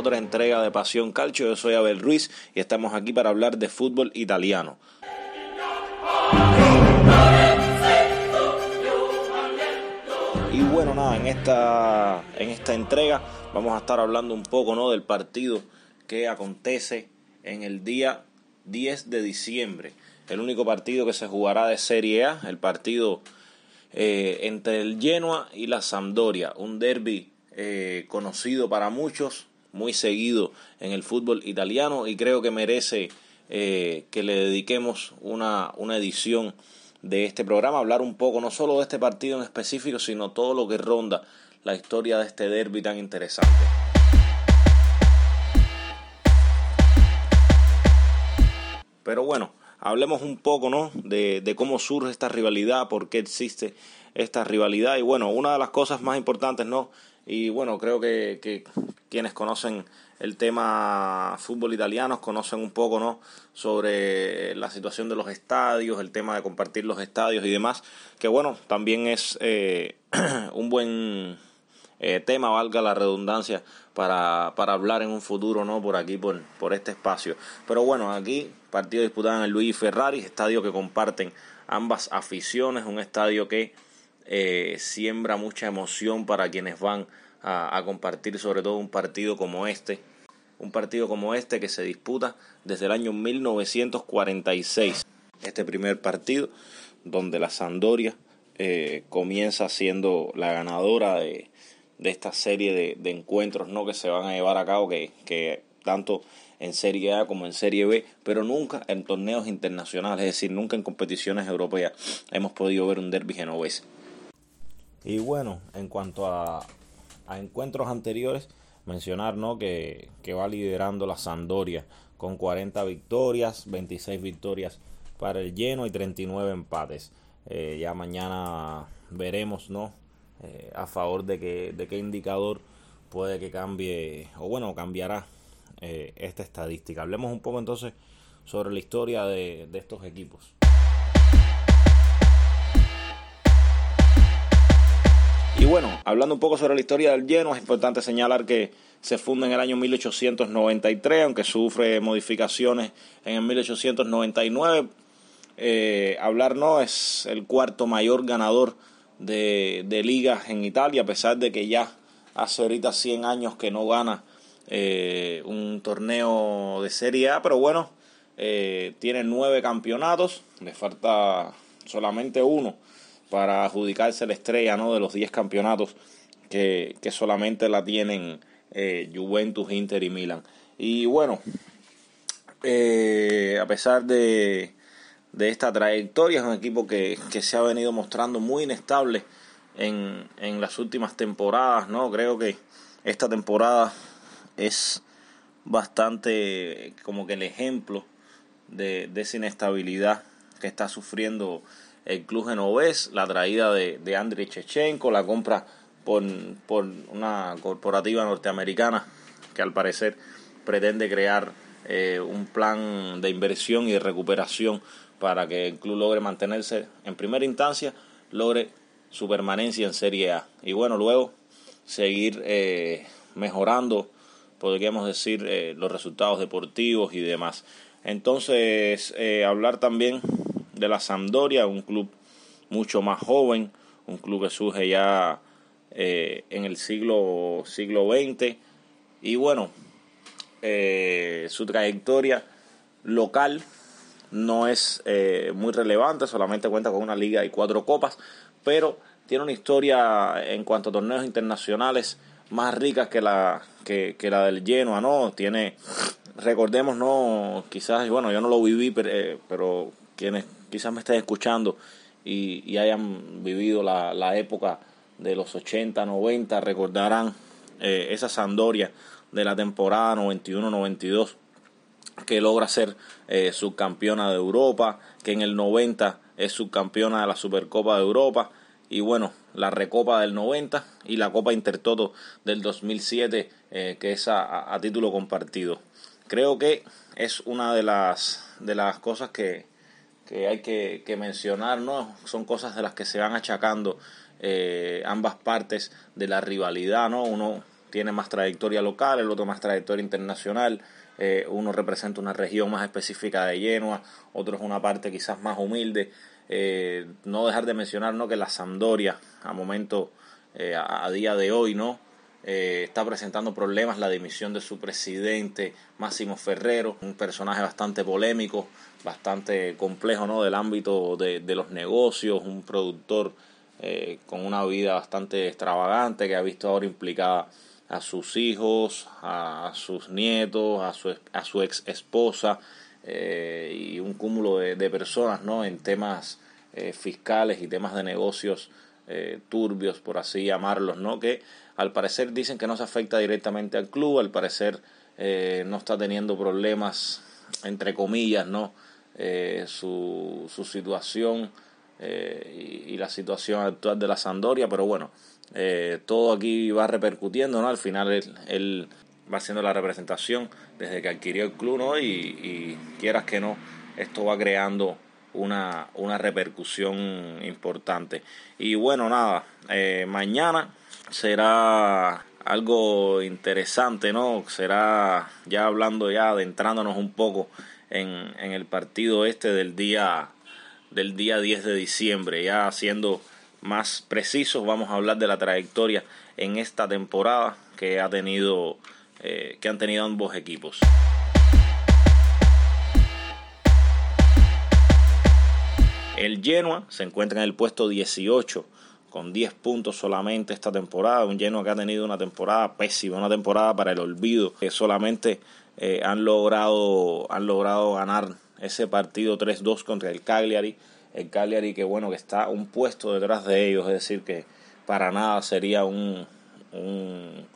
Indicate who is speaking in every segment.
Speaker 1: otra entrega de Pasión Calcio. Yo soy Abel Ruiz y estamos aquí para hablar de fútbol italiano. Y bueno, nada, en esta, en esta entrega vamos a estar hablando un poco ¿no? del partido que acontece en el día 10 de diciembre. El único partido que se jugará de Serie A, el partido eh, entre el Genoa y la Sampdoria, un derby eh, conocido para muchos, muy seguido en el fútbol italiano y creo que merece eh, que le dediquemos una, una edición de este programa, hablar un poco no solo de este partido en específico, sino todo lo que ronda la historia de este derby tan interesante. Pero bueno, hablemos un poco ¿no? de, de cómo surge esta rivalidad, por qué existe esta rivalidad y bueno, una de las cosas más importantes, ¿no? Y bueno, creo que, que quienes conocen el tema fútbol italiano conocen un poco, ¿no? Sobre la situación de los estadios, el tema de compartir los estadios y demás, que bueno, también es eh, un buen eh, tema, valga la redundancia, para, para hablar en un futuro, ¿no? Por aquí, por, por este espacio. Pero bueno, aquí partido disputado en el Luigi Ferrari, estadio que comparten ambas aficiones, un estadio que eh, siembra mucha emoción para quienes van a, compartir sobre todo un partido como este, un partido como este que se disputa desde el año 1946. Este primer partido donde la Sandoria eh, comienza siendo la ganadora de, de esta serie de, encuentros ¿no? que se van a llevar a cabo, que, que tanto en Serie A como en Serie B, pero nunca en torneos internacionales, es decir, nunca en competiciones europeas hemos podido ver un derby genovese. Y bueno, en cuanto a, a encuentros anteriores, mencionar ¿no? que, que, va liderando la Sandoria con 40 victorias, 26 victorias para el lleno y 39 empates. Eh, ya mañana veremos ¿no? Eh, a favor de, que, de qué indicador puede que cambie, o bueno, cambiará eh, esta estadística. Hablemos un poco entonces sobre la historia de, de estos equipos. Bueno, hablando un poco sobre la historia del Genoa, es importante señalar que se funda en el año 1893, aunque sufre modificaciones en el 1899. Eh, hablar no es el cuarto mayor ganador de, de, ligas en Italia, a pesar de que ya hace ahorita 100 años que no gana eh, un torneo de Serie A, pero bueno, eh, tiene nueve campeonatos, le falta solamente uno para adjudicarse la estrella ¿no? de los 10 campeonatos que, que, solamente la tienen eh, Juventus, Inter y Milan. Y bueno, eh, a pesar de, de, esta trayectoria, es un equipo que, que, se ha venido mostrando muy inestable en, en las últimas temporadas. ¿no? Creo que esta temporada es bastante como que el ejemplo de, de esa inestabilidad que está sufriendo el club genovés, la traída de, de Andriy Chechenko, la compra por, por una corporativa norteamericana que al parecer pretende crear eh, un plan de inversión y de recuperación para que el club logre mantenerse en primera instancia, logre su permanencia en Serie A. Y bueno, luego seguir eh, mejorando, podríamos decir, eh, los resultados deportivos y demás. Entonces, eh, hablar también de la Sampdoria, un club mucho más joven, un club que surge ya eh, en el siglo, siglo XX. Y bueno, eh, su trayectoria local no es eh, muy relevante, solamente cuenta con una liga y cuatro copas, pero tiene una historia en cuanto a torneos internacionales más ricas que la, que, la del Genoa, ¿no? Tiene, recordemos, ¿no? Quizás, bueno, yo no lo viví, pero, eh, pero quienes quizás me estén escuchando y, hayan vivido la, la, época de los 80, 90, recordarán eh, esa Sandoria de la temporada 91-92 que logra ser eh, subcampeona de Europa, que en el 90 es subcampeona de la Supercopa de Europa y bueno, la Recopa del 90 y la Copa Intertoto del 2007 eh, que es a, a, título compartido. Creo que es una de las, de las cosas que, que hay que, que, mencionar, ¿no? Son cosas de las que se van achacando eh, ambas partes de la rivalidad, ¿no? Uno tiene más trayectoria local, el otro más trayectoria internacional. Eh, uno representa una región más específica de Genoa, otro es una parte quizás más humilde. Eh, no dejar de mencionar ¿no? que la Sampdoria, a momento, eh, a, día de hoy, ¿no? Está presentando problemas la dimisión de su presidente Máximo Ferrero, un personaje bastante polémico, bastante complejo ¿no? del ámbito de, de los negocios, un productor eh, con una vida bastante extravagante que ha visto ahora implicada a sus hijos, a sus nietos, a su, a su ex esposa eh, y un cúmulo de, personas ¿no? en temas eh, fiscales y temas de negocios turbios, por así llamarlos, ¿no? que al parecer dicen que no se afecta directamente al club, al parecer no está teniendo problemas, entre comillas, ¿no? su, su situación eh, y, la situación actual de la Sandoria, pero bueno, eh, todo aquí va repercutiendo, ¿no? Al final él, va haciendo la representación desde que adquirió el club, ¿no? Y, quieras que no, esto va creando una, una repercusión importante. Y bueno, nada, eh, mañana será algo interesante, ¿no? Será ya hablando ya, adentrándonos un poco en, en el partido este del día del día 10 de diciembre. Ya siendo más precisos, vamos a hablar de la trayectoria en esta temporada que ha tenido eh, que han tenido ambos equipos. El Genoa se encuentra en el puesto 18 con 10 puntos solamente esta temporada. Un Genoa que ha tenido una temporada pésima, una temporada para el olvido. Que solamente eh, han, logrado, han logrado ganar ese partido 3-2 contra el Cagliari. El Cagliari que bueno que está un puesto detrás de ellos, es decir que para nada sería un, un,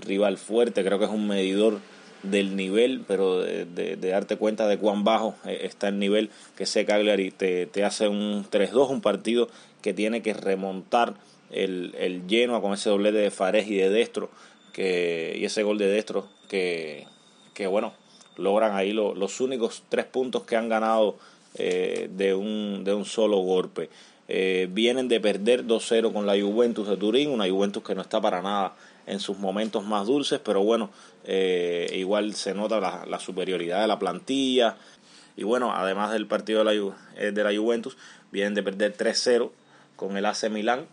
Speaker 1: rival fuerte, creo que es un medidor del nivel, pero de, darte cuenta de cuán bajo eh, está el nivel que ese Cagliari te, te hace un 3-2, un partido que tiene que remontar el, el Genoa con ese doblete de Fares y de Destro que, y ese gol de Destro que, que bueno, logran ahí los únicos tres puntos que han ganado eh, de, un, de un solo golpe. Eh, vienen de perder 2-0 con la Juventus de Turín, una Juventus que no está para nada en sus momentos más dulces, pero bueno, eh, igual se nota la, superioridad de la plantilla. Y bueno, además del partido de la, de la Juventus, vienen de perder 3-0 con el AC Milán,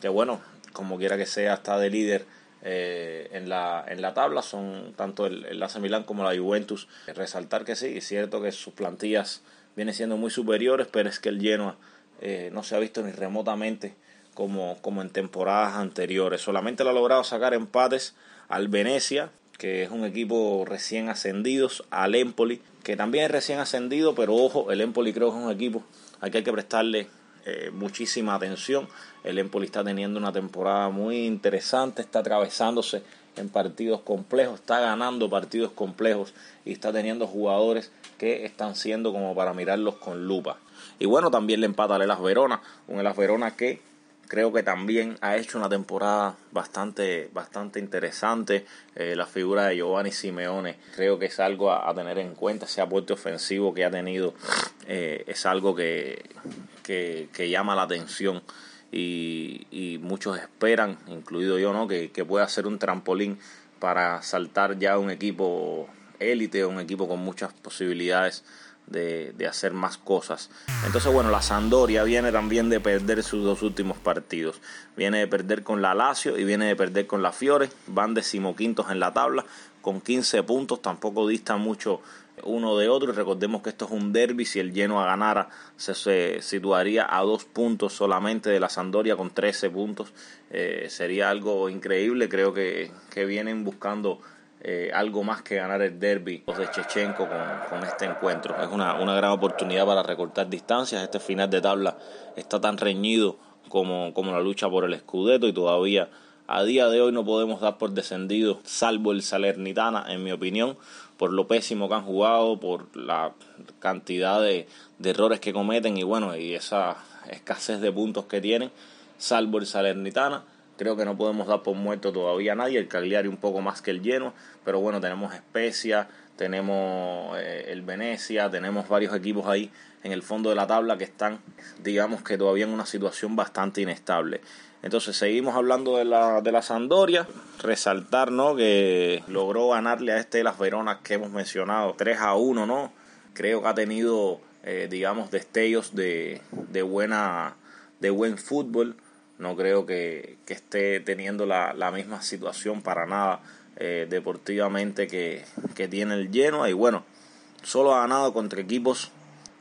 Speaker 1: que bueno, como quiera que sea, está de líder eh, en, la, en la tabla son tanto el, el AC Milán como la Juventus. Resaltar que sí, es cierto que sus plantillas vienen siendo muy superiores, pero es que el Genoa eh, no se ha visto ni remotamente como, como en temporadas anteriores. Solamente lo ha logrado sacar empates al Venecia, que es un equipo recién ascendido, al Empoli, que también es recién ascendido, pero ojo, el Empoli creo que es un equipo al que hay que prestarle eh, muchísima atención. El Empoli está teniendo una temporada muy interesante, está atravesándose en partidos complejos, está ganando partidos complejos y está teniendo jugadores que están siendo como para mirarlos con lupa. Y bueno, también le empata al Elas Verona, un Elas Verona que creo que también ha hecho una temporada bastante, bastante interesante. Eh, la figura de Giovanni Simeone creo que es algo a, tener en cuenta. Ese aporte ofensivo que ha tenido eh, es algo que, que, llama la atención y, y, muchos esperan, incluido yo, ¿no? que, pueda ser un trampolín para saltar ya un equipo élite, un equipo con muchas posibilidades de, de, hacer más cosas. Entonces, bueno, la Sandoria viene también de perder sus dos últimos partidos. Viene de perder con la Lazio y viene de perder con la Fiore. Van decimoquintos en la tabla con 15 puntos. Tampoco dista mucho uno de otro. Y recordemos que esto es un derby. Si el lleno a ganara, se, situaría a dos puntos solamente de la Sandoria con 13 puntos. Eh, sería algo increíble. Creo que, que vienen buscando eh, algo más que ganar el derby de Chechenko con, este encuentro. Es una, una, gran oportunidad para recortar distancias. Este final de tabla está tan reñido como, como la lucha por el Scudetto y todavía a día de hoy no podemos dar por descendido, salvo el Salernitana, en mi opinión, por lo pésimo que han jugado, por la cantidad de, errores que cometen y bueno, y esa escasez de puntos que tienen, salvo el Salernitana Creo que no podemos dar por muerto todavía a nadie, el Cagliari un poco más que el lleno, pero bueno, tenemos Especia, tenemos eh, el Venecia, tenemos varios equipos ahí en el fondo de la tabla que están, digamos que todavía en una situación bastante inestable. Entonces seguimos hablando de la, de la Sandoria, resaltar ¿no? que logró ganarle a este de las Veronas que hemos mencionado 3 a 1, ¿no? Creo que ha tenido, eh, digamos, destellos de, de, buena, de buen fútbol. No creo que, que esté teniendo la, la misma situación para nada eh, deportivamente que, tiene el lleno. Y bueno, solo ha ganado contra equipos,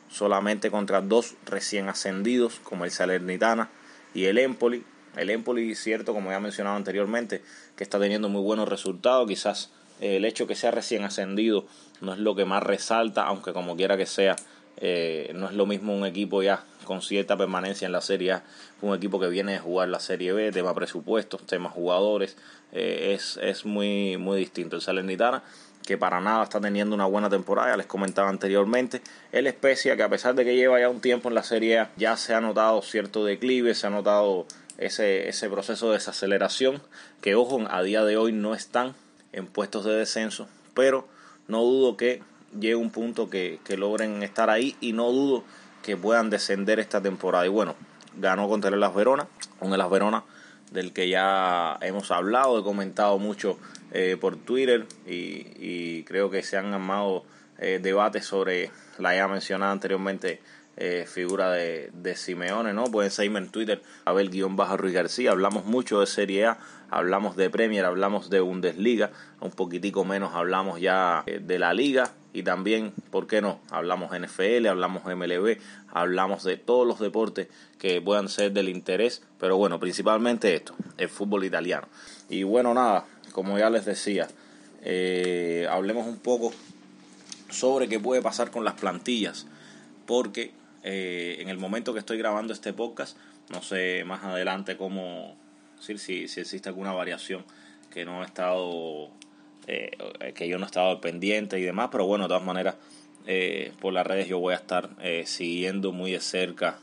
Speaker 1: solamente contra dos recién ascendidos, como el Salernitana y el Empoli. El Empoli, cierto, como ya mencionado anteriormente, que está teniendo muy buenos resultados. Quizás eh, el hecho que sea recién ascendido no es lo que más resalta, aunque como quiera que sea, eh, no es lo mismo un equipo ya con cierta permanencia en la Serie A, un equipo que viene a jugar la Serie B, tema presupuestos, temas jugadores, eh, es, es muy, muy distinto. El Salernitana, que para nada está teniendo una buena temporada, les comentaba anteriormente. El Especia, que a pesar de que lleva ya un tiempo en la Serie A, ya se ha notado cierto declive, se ha notado ese, ese proceso de desaceleración, que ojo, a día de hoy no están en puestos de descenso, pero no dudo que llegue un punto que, que logren estar ahí y no dudo que puedan descender esta temporada. Y bueno, ganó contra el Las Verona, un Las Verona del que ya hemos hablado, he comentado mucho eh, por Twitter y, creo que se han armado eh, debates sobre la ya mencionada anteriormente eh, figura de, de, Simeone, ¿no? Pueden seguirme en Twitter, Abel guion bajo Ruiz García, hablamos mucho de Serie A, hablamos de Premier, hablamos de Bundesliga, un poquitico menos hablamos ya de la Liga y también, ¿por qué no? Hablamos NFL, hablamos MLB, hablamos de todos los deportes que puedan ser del interés, pero bueno, principalmente esto, el fútbol italiano. Y bueno, nada, como ya les decía, eh, hablemos un poco sobre qué puede pasar con las plantillas, porque eh, en el momento que estoy grabando este podcast, no sé más adelante cómo, si, si, si existe alguna variación que no he estado eh, que yo no estaba pendiente y demás, pero bueno, de todas maneras, eh, por las redes yo voy a estar eh, siguiendo muy de cerca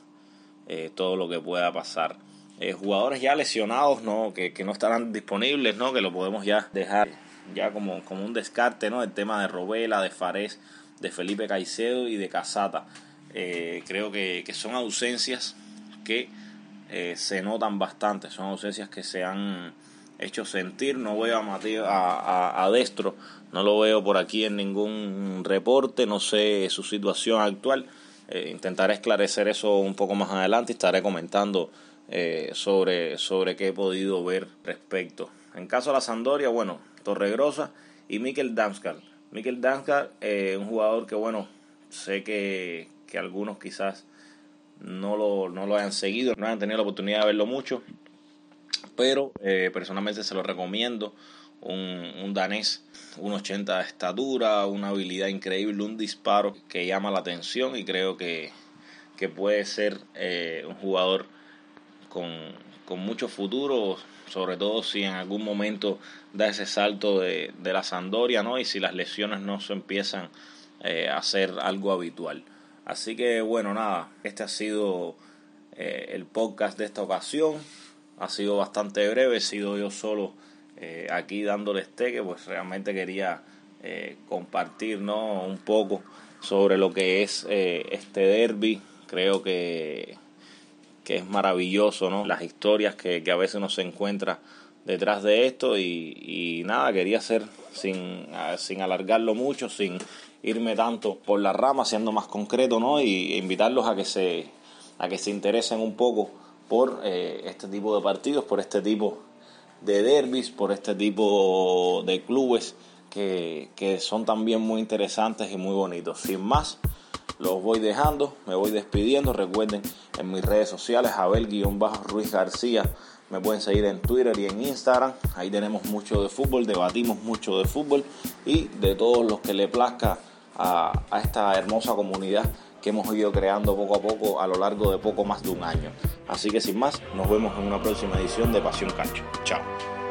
Speaker 1: todo lo que pueda pasar. jugadores ya lesionados, ¿no? Que, no estarán disponibles, ¿no? Que lo podemos ya dejar ya como, como un descarte, ¿no? El tema de Robela, de Fares, de Felipe Caicedo y de Casata. Creo que, que, son ausencias que se notan bastante, son ausencias que se han hecho sentir. No veo a Mateo, a, a, Destro, no lo veo por aquí en ningún reporte, no sé su situación actual. Eh, intentaré esclarecer eso un poco más adelante estaré comentando eh, sobre, sobre qué he podido ver respecto. En caso de la Sandoria, bueno, Torregrosa y Mikel Damskar. Mikel Damskar, eh, un jugador que, bueno, sé que, que algunos quizás no lo, no lo hayan seguido, no hayan tenido la oportunidad de verlo mucho pero eh, personalmente se lo recomiendo. Un, un danés, 1,80 de estatura, una habilidad increíble, un disparo que llama la atención y creo que, que puede ser eh, un jugador con, con mucho futuro, sobre todo si en algún momento da ese salto de, de la Sandoria, ¿no? Y si las lesiones no se empiezan eh, a ser algo habitual. Así que bueno, nada, este ha sido el podcast de esta ocasión ha sido bastante breve, he sido yo solo eh, aquí dándoles que pues realmente quería eh, compartir ¿no? un poco sobre lo que es eh, este derby. Creo que, que es maravilloso, ¿no? Las historias que, que a veces uno se encuentra detrás de esto y, y nada, quería hacer sin, sin alargarlo mucho, sin irme tanto por la rama, siendo más concreto, ¿no? Y invitarlos a que se, a que se interesen un poco por eh, este tipo de partidos, por este tipo de derbis, por este tipo de clubes que, que son también muy interesantes y muy bonitos. Sin más, los voy dejando, me voy despidiendo. Recuerden en mis redes sociales, Abel-Ruiz García. Me pueden seguir en Twitter y en Instagram. Ahí tenemos mucho de fútbol, debatimos mucho de fútbol y de todos los que le plazca a, esta hermosa comunidad que hemos ido creando poco a poco a lo largo de poco más de un año. Así que sin más, nos vemos en una próxima edición de Pasión Cacho. Chao.